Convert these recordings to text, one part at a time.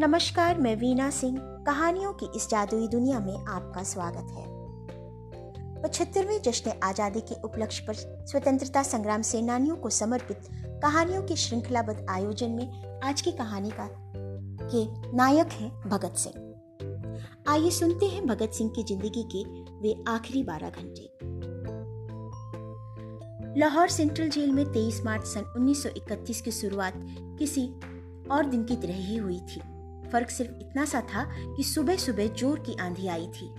नमस्कार, मैं वीना सिंह। कहानियों की इस जादुई दुनिया में आपका स्वागत है। पचहत्तरवें जश्न आज़ादी के उपलक्ष्य पर स्वतंत्रता संग्राम सेनानियों को समर्पित कहानियों के श्रृंखलाबद्ध आयोजन में आज की कहानी का के नायक हैं भगत सिंह। आइए सुनते हैं भगत सिंह की ज़िंदगी के वे आखिरी बारह घंटे। लाहौर सेंट्रल जेल में 23 मार्च सन 1931 की शुरुआत किसी और दिन की तरह ही हुई थी। फ़र्क सिर्फ़ इतना सा था कि सुबह सुबह ज़ोर की आंधी आई थी।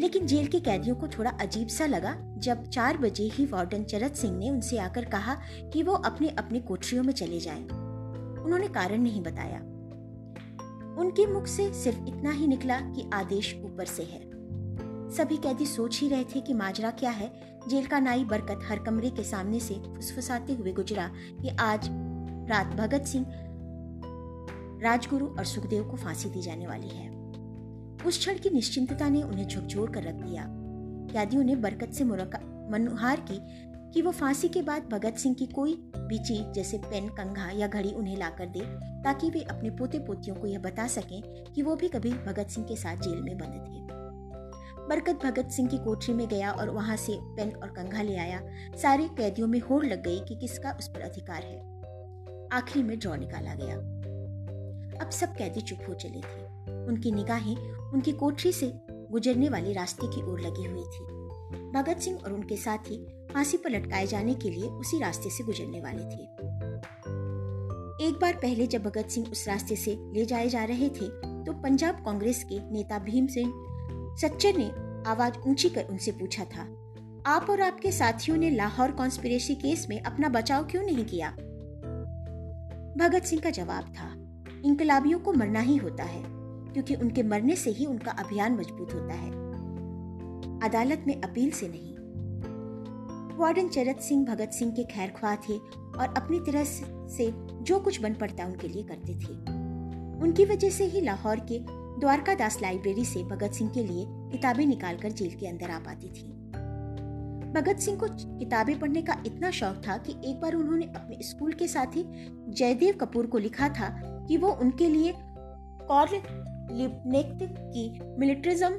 लेकिन जेल के कैदियों को थोड़ा अजीब सा लगा जब चार बजे ही वार्डन चरत सिंह ने उनसे आकर कहा कि वो अपने अपने कोठरियों में चले जाएँ। उन्होंने कारण नहीं बताया। उनके मुख से सिर्फ़ इतना ही निकला कि आदेश ऊपर से है। सभी कैदी सोच ही रहे थे कि माजरा क्या है। जेल का नाई बरकत हर कमरे के सामने से फुसफुसाते हुए गुजरा कि आज रात भगत सिंह राजगुरु और सुखदेव को फांसी दी जाने वाली है। उस क्षण की निश्चिंतता ने उन्हें झकझोर कर रख दिया। कैदियों ने बरकत से मनुहार की कि वो फांसी के बाद भगत सिंह की कोई भी चीज़, जैसे पेन, कंघा या घड़ी उन्हें लाकर दे, ताकि वे अपने पोते पोतियों को यह बता सकें कि वो भी कभी भगत सिंह के साथ जेल में बंद थे। बरकत भगत सिंह की कोठरी में गया और वहाँ से पेन और कंघा ले आया। सारे कैदियों में होड़ लग गई कि किसका उस पर अधिकार है। आखिरी में ड्रॉ निकाला गया। अब सब कैदी चुप हो चले थे। उनकी निगाहें उनकी कोठरी से गुजरने वाले रास्ते की ओर लगी हुई थी। भगत सिंह और उनके साथी फांसी पर लटकाए जाने के लिए उसी रास्ते से गुजरने वाले थे। एक बार पहले जब भगत सिंह उस रास्ते से ले जाए जा रहे थे तो पंजाब कांग्रेस के नेता भीम सिंह सच्चर ने आवाज़ ऊँची कर उनसे पूछा था, आप और आपके साथियों ने लाहौर कॉन्स्पिरेसी केस में अपना बचाव क्यों नहीं किया? भगत सिंह का जवाब था इनकलाबियों को मरना ही होता है, क्योंकि उनके मरने से ही उनका अभियान मज़बूत होता है। अदालत में अपील से नहीं। वार्डन चरत सिंह, भगत सिंह के खैर ख्वाह थे और अपनी तरह से जो कुछ बन पड़ता उनके लिए करते थे। उनकी वजह से ही लाहौर के द्वारका दास लाइब्रेरी से भगत सिंह के लिए किताबें निकालकर जेल के अंदर आ पाती थी। भगत सिंह को किताबें पढ़ने का इतना शौक था कि एक बार उन्होंने अपने स्कूल के साथी जयदेव कपूर को लिखा था कि वो उनके लिए कॉर्ल की मिलिट्रिज्म,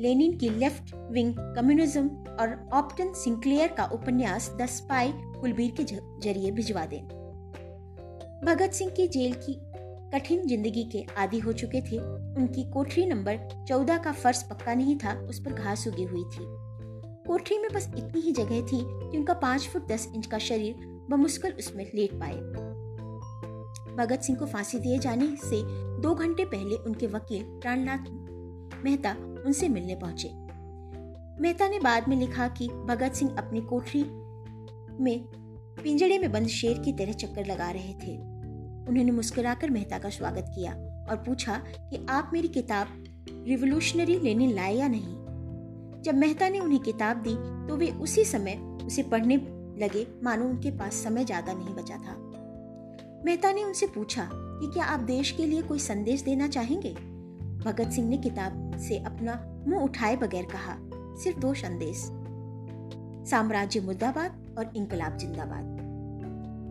लेनिन की लेफ़्ट विंग कम्युनिज्म और ऑप्टन सिंक्लेयर का उपन्यास द स्पाई कुलबीर के ज़रिए भिजवा दें। भगत सिंह की जेल की कठिन ज़िंदगी के आदि हो चुके थे। उनकी कोठरी नंबर चौदह का फर्श पक्का नहीं था, उस पर घास उगी हुई थी। कोठरी में बस इतनी ही जगह थी कि उनका पाँच फुट दस इंच का शरीर बमुश्किल उसमें लेट पाए। भगत सिंह को फांसी दिए जाने से दो घंटे पहले उनके वकील प्राणनाथ मेहता उनसे मिलने पहुँचे। मेहता ने बाद में लिखा कि भगत सिंह अपनी कोठरी में पिंजड़े में बंद शेर की तरह चक्कर लगा रहे थे। उन्होंने मुस्कुराकर मेहता का स्वागत किया और पूछा कि आप मेरी किताब रिवोल्यूशनरी लेने लाए या नहीं? जब मेहता ने उन्हें किताब दी तो वे उसी समय उसे पढ़ने लगे। मानो उनके पास समय ज़्यादा नहीं बचा था। मेहता ने उनसे पूछा कि क्या आप देश के लिए कोई संदेश देना चाहेंगे? भगत सिंह ने किताब से अपना मुँह उठाए बगैर कहा, सिर्फ़ दो संदेश। साम्राज्य मुर्दाबाद और इनकलाब जिंदाबाद।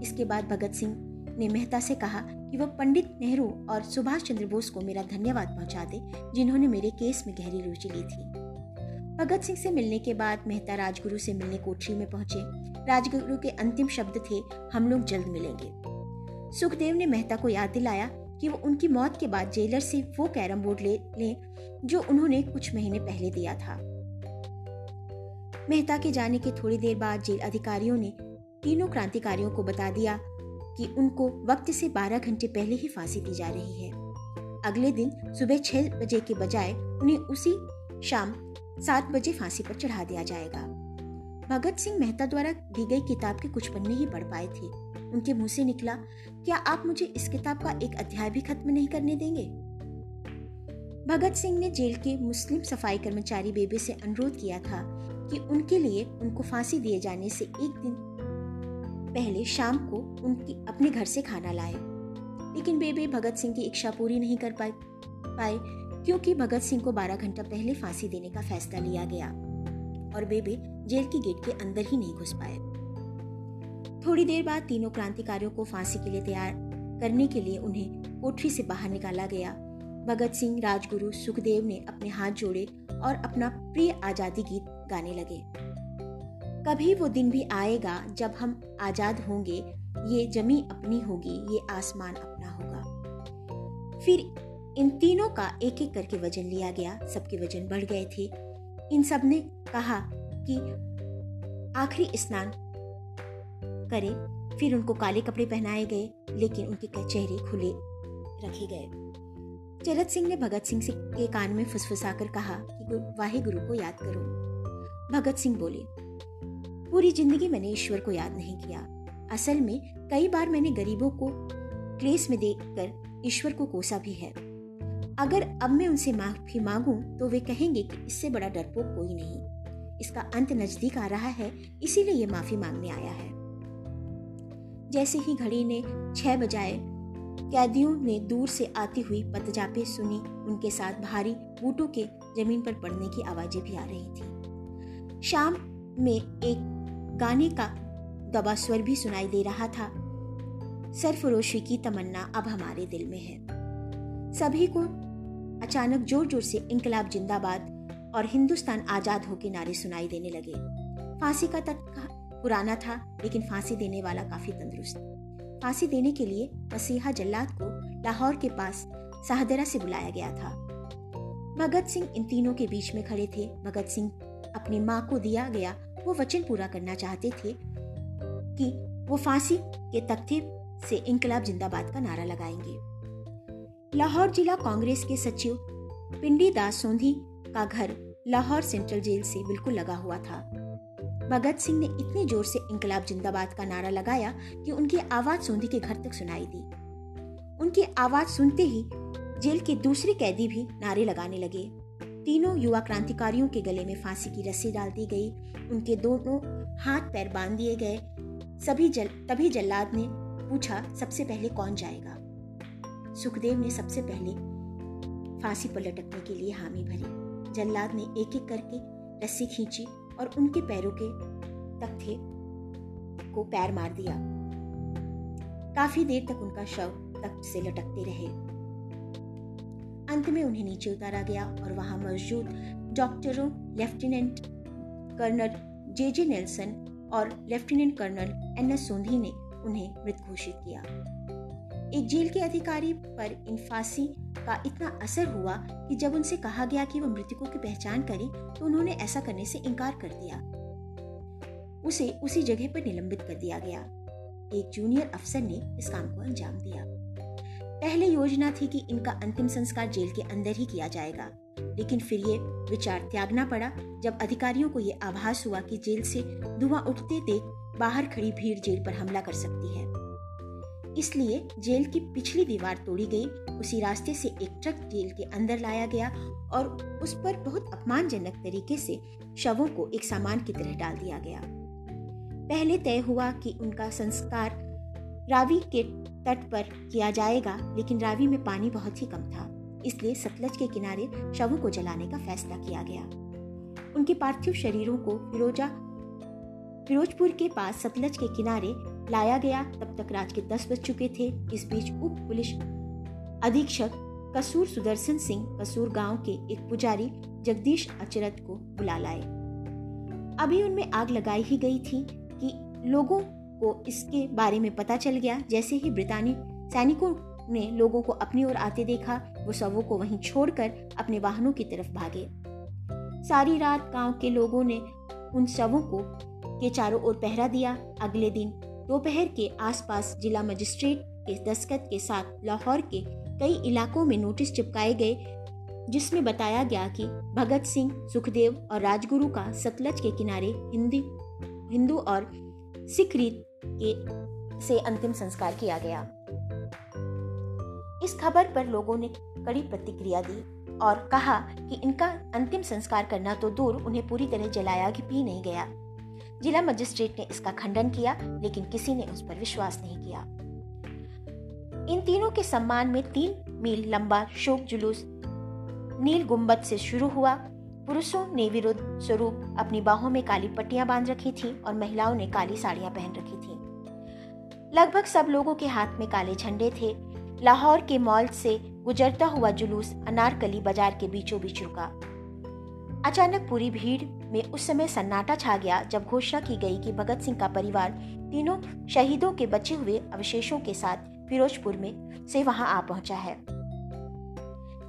इसके बाद भगत सिंह ने मेहता से कहा कि वह पंडित नेहरू और सुभाष चंद्र बोस को मेरा धन्यवाद पहुँचा दे, जिन्होंने मेरे केस में गहरी रुचि ली थी। भगत सिंह से मिलने के बाद मेहता राजगुरु से मिलने कोठरी में पहुँचे। राजगुरु के अंतिम शब्द थे, हम लोग जल्द मिलेंगे। सुखदेव ने मेहता को याद दिलाया कि वो उनकी मौत के बाद जेलर से वो कैरम बोर्ड ले, लें, जो उन्होंने कुछ महीने पहले दिया था। मेहता के जाने के थोड़ी देर बाद जेल अधिकारियों ने तीनों क्रांतिकारियों को बता दिया कि उनको वक्त से 12 घंटे पहले ही फांसी दी जा रही है। अगले दिन सुबह छह बजे के बजाय उन्हें उसी शाम सात बजे फांसी पर चढ़ा दिया जाएगा। भगत सिंह मेहता द्वारा दी गई किताब के कुछ पन्ने ही पढ़ पाए थे। उनके मुँह से निकला, क्या आप मुझे इस किताब का एक अध्याय भी खत्म नहीं करने देंगे? भगत सिंह ने जेल के मुस्लिम सफ़ाई कर्मचारी बेबे से अनुरोध किया था कि उनके लिए उनको फांसी दिए जाने से एक दिन पहले शाम को उनकी अपने घर से खाना लाए। लेकिन बेबे भगत सिंह की इच्छा पूरी नहीं कर पाए पाए, क्योंकि भगत सिंह को 12 घंटा पहले फांसी देने का फैसला लिया गया और बेबे जेल की गेट के अंदर ही नहीं घुस पाए। थोड़ी देर बाद तीनों क्रांतिकारियों को फांसी के लिए तैयार करने के लिए उन्हें कोठरी से बाहर निकाला गया। भगत सिंह, राजगुरु, सुखदेव ने अपने हाथ जोड़े और अपना प्रिय आज़ादी गीत गाने लगे। कभी वो दिन भी आएगा जब हम आज़ाद होंगे, ये जमी अपनी होगी, ये आसमान अपना होगा। फिर इन तीनों का एक एक करके वज़न लिया गया, सबके वज़न बढ़ गए थे। इन सबने कहा कि आखिरी स्नान करे। फिर उनको काले कपड़े पहनाए गए, लेकिन उनके चेहरे खुले रखे गए। चरत सिंह ने भगत सिंह के कान में फुसफुसाकर कहा कि वाहे गुरु को याद करो। भगत सिंह बोले, पूरी ज़िंदगी मैंने ईश्वर को याद नहीं किया। असल में कई बार मैंने गरीबों को क्लेश में देखकर ईश्वर को कोसा भी है। अगर अब मैं उनसे माफ़ी मांगू तो वे कहेंगे कि इससे बड़ा डरपोक कोई नहीं। इसका अंत नज़दीक आ रहा है, इसीलिए ये माफ़ी मांगने आया है। जैसे ही घड़ी ने छह बजाए, कैदियों ने दूर से आती हुई पतजापे सुनी। उनके साथ भारी बूटों के ज़मीन पर पड़ने की आवाज़ें भी आ रही थी। शाम में एक गाने का दबा स्वर भी सुनाई दे रहा था। सरफरोशी की तमन्ना अब हमारे दिल में है। सभी को अचानक ज़ोर ज़ोर से इंकलाब जिंदाबाद और हिंदुस्तान आज़ाद हो के नारे सुनाई देने लगे। फांसी का तक पुराना था, लेकिन फांसी देने वाला काफ़ी तंदुरुस्त। फांसी देने के लिए मसीहा जल्लाद को लाहौर के पास साहदरा से बुलाया गया था। भगत सिंह इन तीनों के बीच में खड़े थे। भगत सिंह अपनी माँ को दिया गया, वो वचन पूरा करना चाहते थे कि वो फांसी के तख्ते से इंकलाब जिंदाबाद का नारा लगाएँगे। लाहौर जिला कांग्रेस के सचिव पिंडी दास सोंधी का घर लाहौर सेंट्रल जेल से बिल्कुल लगा हुआ था। भगत सिंह ने इतने ज़ोर से इंकलाब जिंदाबाद का नारा लगाया कि उनकी आवाज़ सोंधी के घर तक सुनाई दी। उनकी आवाज़ सुनते ही जेल के दूसरे कैदी भी नारे लगाने लगे। तीनों युवा क्रांतिकारियों के गले में फांसी की रस्सी डाल दी गई। उनके दोनों हाथ पैर बाँध दिए गए। सभी जल, तभी जल्लाद ने पूछा, सबसे पहले कौन जाएगा? सुखदेव ने सबसे पहले फांसी पर लटकने के लिए हामी भरी। जल्लाद ने एक एक करके रस्सी खींची। और उनके पैरों के तख्ते को पैर मार दिया। काफ़ी देर तक उनका शव तख्त से लटकते रहे। अंत में उन्हें नीचे उतारा गया और वहाँ मौजूद डॉक्टरों, lieutenant colonel J J Nelson और lieutenant colonel N S Sondhi ने उन्हें मृत घोषित किया। एक जेल के अधिकारी पर इन फांसी का इतना असर हुआ कि जब उनसे कहा गया कि वह मृतकों की पहचान करें तो उन्होंने ऐसा करने से इनकार कर दिया। उसे उसी जगह पर निलंबित कर दिया गया। एक जूनियर अफसर ने इस काम को अंजाम दिया। पहले योजना थी कि इनका अंतिम संस्कार जेल के अंदर ही किया जाएगा, लेकिन फिर ये विचार त्यागना पड़ा। जब अधिकारियों को यह आभास हुआ कि जेल से धुआँ उठते देख बाहर खड़ी भीड़ जेल पर हमला कर सकती है इसलिए जेल की पिछली दीवार तोड़ी गई, उसी रास्ते से एक ट्रक जेल के अंदर लाया गया और उस पर बहुत अपमानजनक तरीके से शवों को एक सामान की तरह डाल दिया गया। पहले तय हुआ कि उनका संस्कार रावी के तट पर किया जाएगा, लेकिन रावी में पानी बहुत ही कम था, इसलिए सतलज के किनारे शवों को जलाने का फैसला किया गया। उनके पार्थिव शरीरों को फिरोजा, फिरोजपुर के पास सतलज के किनारे लाया गया, तब तक रात के दस बज चुके थे। इस बीच उप पुलिस अधीक्षक कसूर सुदर्शन सिंह, कसूर गाँव के एक पुजारी जगदीश अचरत को बुला लाए। अभी उनमें आग लगाई ही गई थी कि लोगों को इसके बारे में पता चल गया। जैसे ही ब्रितानी सैनिकों ने लोगों को अपनी ओर आते देखा, वो सबों को वहीं छोड़कर अपने वाहनों की तरफ़ भागे। सारी रात गाँव के लोगों ने उन शवों को के चारों ओर पहरा दिया। अगले दिन दोपहर के आसपास जिला मजिस्ट्रेट के दस्तखत के साथ लाहौर के कई इलाकों में नोटिस चिपकाए गए, जिसमें बताया गया कि भगत सिंह, सुखदेव और राजगुरु का सतलज के किनारे हिंदी, हिंदू और सिख रीत के से अंतिम संस्कार किया गया। इस खबर पर लोगों ने कड़ी प्रतिक्रिया दी और कहा कि इनका अंतिम संस्कार करना तो दूर उन्हें पूरी तरह जलाया कि पी नहीं गया। जिला मजिस्ट्रेट ने इसका खंडन किया, लेकिन किसी ने उस पर विश्वास नहीं किया। इन तीनों के सम्मान में तीन मील लंबा शोक जुलूस, नील गुंबद से शुरू हुआ। पुरुषों ने विरुद्ध स्वरूप अपनी बाहों में काली पट्टियाँ बाँध रखी थी और महिलाओं ने काली साड़ियाँ पहन रखी थी। लगभग सब लोगों के हाथ में काले झंडे थे। लाहौर के मॉल से गुजरता हुआ जुलूस अनारकली बाज़ार के बीचों बीच रुका। अचानक पूरी भीड़ में उस समय सन्नाटा छा गया जब घोषणा की गई कि भगत सिंह का परिवार तीनों शहीदों के बचे हुए अवशेषों के साथ फिरोजपुर में से वहाँ आ पहुँचा है।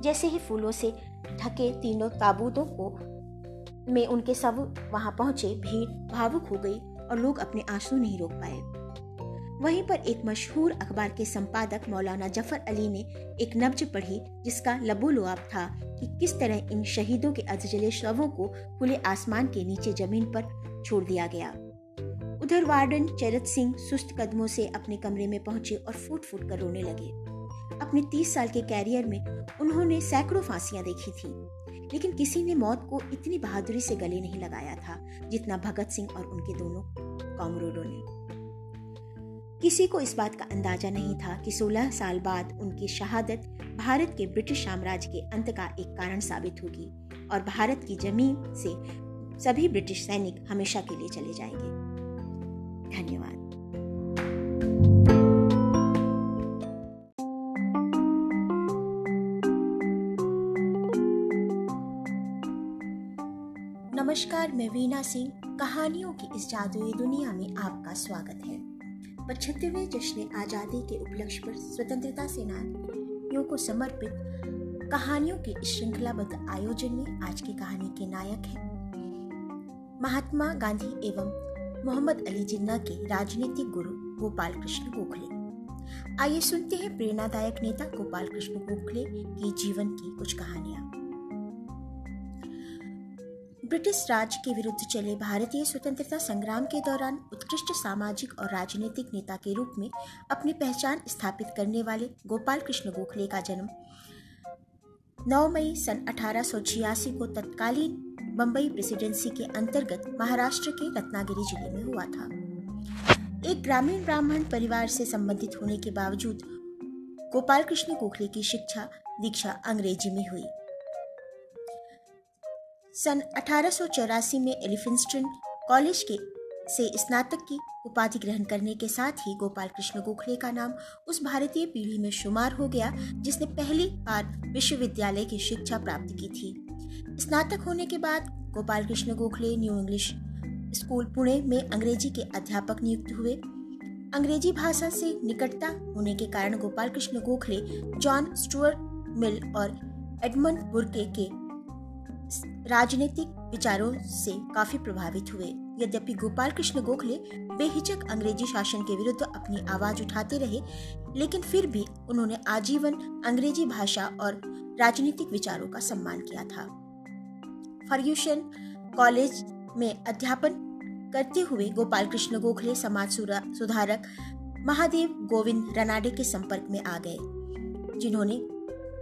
जैसे ही फूलों से ढके तीनों ताबूतों को में उनके सब वहाँ पहुँचे, भीड़ भावुक हो गई और लोग अपने आँसू नहीं रोक पाए। वहीं पर एक मशहूर अखबार के संपादक मौलाना ज़फ़र अली ने एक नब्ज पढ़ी, जिसका लबोलुआब था कि किस तरह इन शहीदों के अधजले शवों को खुले आसमान के नीचे ज़मीन पर छोड़ दिया गया। उधर वार्डन चरत सिंह सुस्त कदमों से अपने कमरे में पहुँचे और फूट फूट कर रोने लगे। अपने तीस साल के कैरियर में उन्होंने सैकड़ों फांसियाँ देखी थी, लेकिन किसी ने मौत को इतनी बहादुरी से गले नहीं लगाया था जितना भगत सिंह और उनके दोनों कॉमरोडों ने। किसी को इस बात का अंदाज़ा नहीं था कि 16 साल बाद उनकी शहादत भारत के ब्रिटिश साम्राज्य के अंत का एक कारण साबित होगी और भारत की ज़मीन से सभी ब्रिटिश सैनिक हमेशा के लिए चले जाएँगे। धन्यवाद। नमस्कार, मैं वीना सिंह। कहानियों की इस जादुई दुनिया में आपका स्वागत है। पचहत्तरवें जश्न आज़ादी के उपलक्ष्य पर स्वतंत्रता सेनानियों को समर्पित कहानियों के श्रृंखलाबद्ध आयोजन में आज की कहानी के नायक हैं। महात्मा गांधी एवं मोहम्मद अली जिन्ना के राजनीतिक गुरु गोपाल कृष्ण गोखले। आइए सुनते हैं प्रेरणादायक नेता गोपाल कृष्ण गोखले की जीवन की कुछ कहानियाँ। ब्रिटिश राज के विरुद्ध चले भारतीय स्वतंत्रता संग्राम के दौरान उत्कृष्ट सामाजिक और राजनीतिक नेता के रूप में अपनी पहचान स्थापित करने वाले गोपाल कृष्ण गोखले का जन्म 9 मई सन अठारह सौ छियासी को तत्कालीन बम्बई प्रेसिडेंसी के अंतर्गत महाराष्ट्र के रत्नागिरी ज़िले में हुआ था। एक ग्रामीण ब्राह्मण परिवार से संबंधित होने के बावजूद गोपाल कृष्ण गोखले की शिक्षा, दीक्षा अंग्रेज़ी में हुई। सन अठारह सौ चौरासी में एलिफिंस्टन कॉलेज के से स्नातक की उपाधि ग्रहण करने के साथ ही गोपाल कृष्ण गोखले का नाम उस भारतीय पीढ़ी में शुमार हो गया, जिसने पहली बार विश्वविद्यालय की शिक्षा प्राप्त की थी। स्नातक होने के बाद Gopal Krishna Gokhale New English School Pune में अंग्रेज़ी के अध्यापक नियुक्त हुए। अंग्रेज़ी भाषा से निकटता होने के कारण Gopal Krishna Gokhale John Stuart Mill और एडमंड बुर्के के राजनीतिक विचारों से काफ़ी प्रभावित हुए। यद्यपि गोपाल कृष्ण गोखले बेहिचक अंग्रेज़ी शासन के विरुद्ध अपनी आवाज़ उठाते रहे, लेकिन फिर भी उन्होंने आजीवन, अंग्रेज़ी भाषा और राजनीतिक विचारों का सम्मान किया था। फर्ग्यूशन कॉलेज में अध्यापन करते हुए गोपाल कृष्ण गोखले समाज सुधारक महादेव गोविंद रनाडे के संपर्क में आ गए, जिन्होंने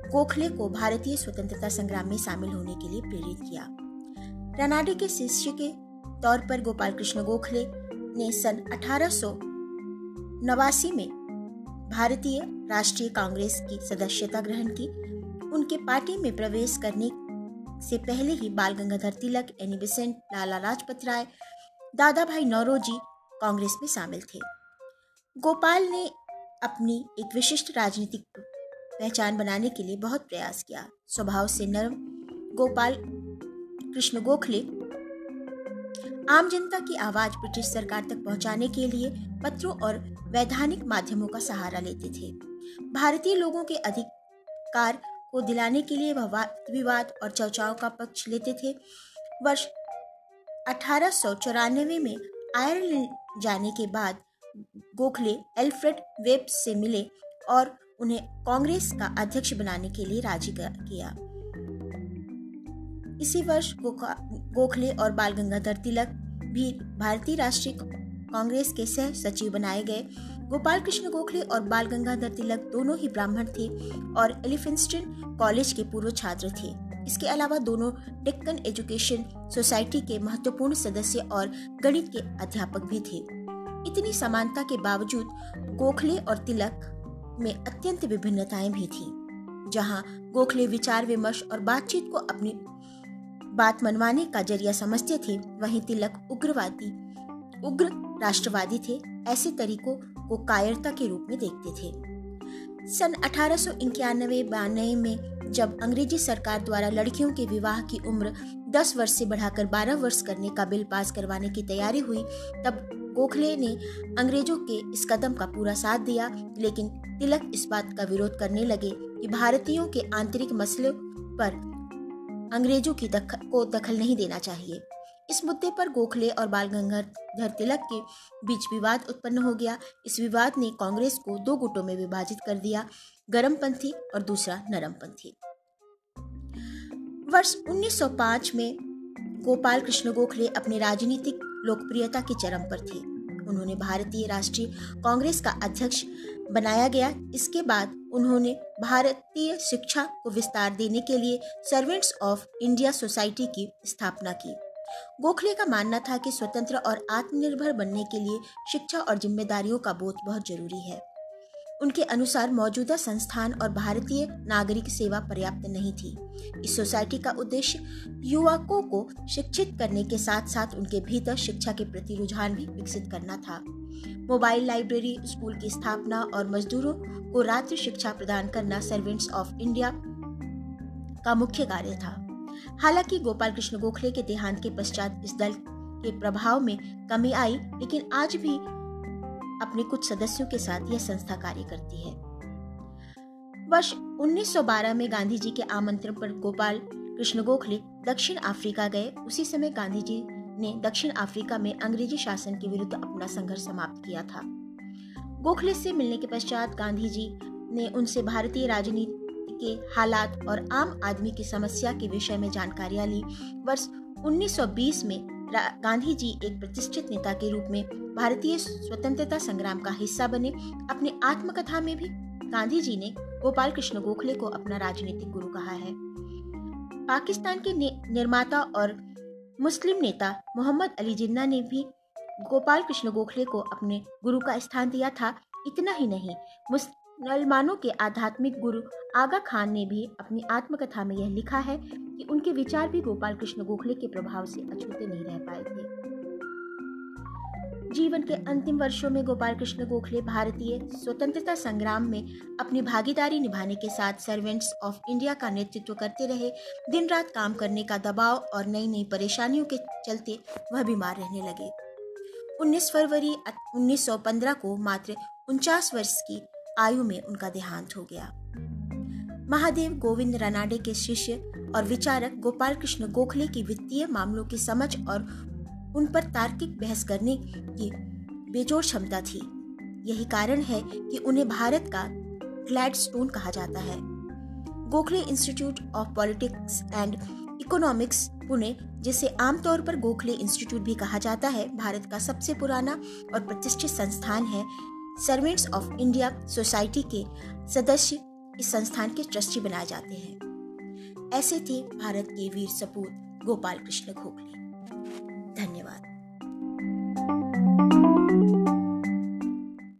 गोखले को भारतीय स्वतंत्रता संग्राम में शामिल होने के लिए प्रेरित किया। रनाडे के शिष्य के तौर पर गोपाल कृष्ण गोखले ने सन अठारह में भारतीय राष्ट्रीय कांग्रेस की सदस्यता ग्रहण की। उनके पार्टी में प्रवेश करने से पहले ही Bal Gangadhar Tilak, Annie Besant, Lala Lajpat Rai Dadabhai Naoroji Congress में शामिल थे। गोपाल ने अपनी एक विशिष्ट राजनीतिक पहचान बनाने के लिए बहुत प्रयास किया। स्वभाव से नरम गोपाल कृष्ण गोखले। आम जनता की आवाज़ ब्रिटिश सरकार तक पहुँचाने के लिए पत्रों और वैधानिक माध्यमों का सहारा लेते थे। भारतीय लोगों के अधिकार को दिलाने के लिए विवाद और चर्चाओं का पक्ष लेते थे। वर्ष अठारह सौ चौरानवे में आयरलैंड जाने के बाद गोखले एल्फ्रेड वेब से मिले और उन्हें कांग्रेस का अध्यक्ष बनाने के लिए राज़ी किया। इसी वर्ष गोखले और बाल गंगाधर तिलक भी भारतीय राष्ट्रीय कांग्रेस के सह सचिव बनाए गए। गोपाल कृष्ण गोखले और बाल गंगाधर तिलक दोनों ही ब्राह्मण थे और एलिफिंस्टन कॉलेज के पूर्व छात्र थे। इसके अलावा दोनों डेक्कन एजुकेशन सोसाइटी के महत्वपूर्ण सदस्य और गणित के अध्यापक भी थे। इतनी समानता के बावजूद गोखले और तिलक में अत्यंत विभिन्नताएँ भी थी, जहाँ गोखले विचार विमर्श और बातचीत को अपनी बात मनवाने का ज़रिया समझते थे, वहीं तिलक उग्रवादी, उग्र राष्ट्रवादी थे, ऐसे तरीकों को कायरता के रूप में देखते थे। सन अठारह सौ में जब अंग्रेज़ी सरकार द्वारा लड़कियों के विवाह की उम्र 10 वर्ष से बढ़ाकर 12 वर्ष करने का बिल पास करवाने की तैयारी हुई, तब गोखले ने अंग्रेज़ों के इस कदम का पूरा साथ दिया लेकिन तिलक इस बात का विरोध करने लगे कि भारतीयों के आंतरिक मसलों पर अंग्रेज़ों की दख, को दखल नहीं देना चाहिए। इस मुद्दे पर गोखले और बाल गंगाधर तिलक के बीच विवाद उत्पन्न हो गया। इस विवाद ने कांग्रेस को दो गुटों में विभाजित कर दिया गर्मपंथी और दूसरा नरमपंथी। वर्ष 1905 में गोपाल कृष्ण गोखले अपने राजनीतिक लोकप्रियता के चरम पर थे। उन्होंने भारतीय राष्ट्रीय कांग्रेस का अध्यक्ष बनाया गया। इसके बाद उन्होंने भारतीय शिक्षा को विस्तार देने के लिए सर्वेंट्स ऑफ़ इंडिया सोसाइटी की स्थापना की। गोखले का मानना था कि स्वतंत्र और आत्मनिर्भर बनने के लिए शिक्षा और जिम्मेदारियों का बोध बहुत ज़रूरी है। उनके अनुसार मौजूदा संस्थान और भारतीय नागरिक सेवा पर्याप्त नहीं थी। इस सोसाइटी का उद्देश्य युवकों को शिक्षित करने के साथ साथ उनके भीतर शिक्षा के प्रति रुझान भी विकसित करना था। मोबाइल लाइब्रेरी, स्कूल की स्थापना और मजदूरों को रात्रि शिक्षा प्रदान करना सर्वेंट्स ऑफ़ इंडिया का मुख्य कार्य था। हालाँकि गोपाल कृष्ण गोखले के देहांत के पश्चात इस दल के प्रभाव में कमी आई, लेकिन आज भी अपने कुछ सदस्यों के साथ यह संस्था कार्य करती है। वर्ष 1912 में गांधी जी के आमंत्रण पर गोपाल कृष्ण गोखले दक्षिण अफ्रीका गए। उसी समय गांधी जी ने दक्षिण अफ्रीका में अंग्रेज़ी शासन के विरुद्ध अपना संघर्ष समाप्त किया था। गोखले से मिलने के पश्चात गांधी जी ने उनसे भारतीय राजनीति के हालात और आम आदमी की समस्या के विषय में जानकारियाँ ली। वर्ष 1920 में गांधी जी एक प्रतिष्ठित नेता के रूप में भारतीय स्वतंत्रता संग्राम का हिस्सा बने। अपनी आत्मकथा में भी गांधी जी ने गोपाल कृष्ण गोखले को अपना राजनीतिक गुरु कहा है। पाकिस्तान के निर्माता और मुस्लिम नेता मोहम्मद अली जिन्ना ने भी गोपाल कृष्ण गोखले को अपने गुरु का स्थान दिया था। इतना ही नहीं मुसलमानों के आध्यात्मिक गुरु आगा खान ने भी अपनी आत्मकथा में यह लिखा है कि उनके विचार भी गोपाल कृष्ण गोखले के प्रभाव से अछूते नहीं रह पाए थे। जीवन के अंतिम वर्षों में गोपाल कृष्ण गोखले भारतीय स्वतंत्रता संग्राम में अपनी भागीदारी निभाने के साथ सर्वेंट्स ऑफ़ इंडिया का नेतृत्व करते रहे। दिन रात काम करने का दबाव और नई नई परेशानियों के चलते वह बीमार रहने लगे। 19 फरवरी 1915 को मात्र उनचास वर्ष की आयु में उनका देहांत हो गया। महादेव गोविंद रनाडे के शिष्य और विचारक गोपाल कृष्ण गोखले की वित्तीय मामलों की समझ और उन पर तार्किक बहस करने की बेजोड़ क्षमता थी। यही कारण है कि उन्हें भारत का ग्लैडस्टोन कहा जाता है। Gokhale Institute of Politics and Economics Pune, जिसे आमतौर पर गोखले इंस्टीट्यूट भी कहा जाता है, भारत का सबसे पुराना और प्रतिष्ठित संस्थान है सर्वेंट्स ऑफ़ इंडिया सोसाइटी के सदस्य इस संस्थान के ट्रस्टी बनाए जाते हैं। ऐसे थे भारत के वीर सपूत गोपाल कृष्ण गोखले धन्यवाद।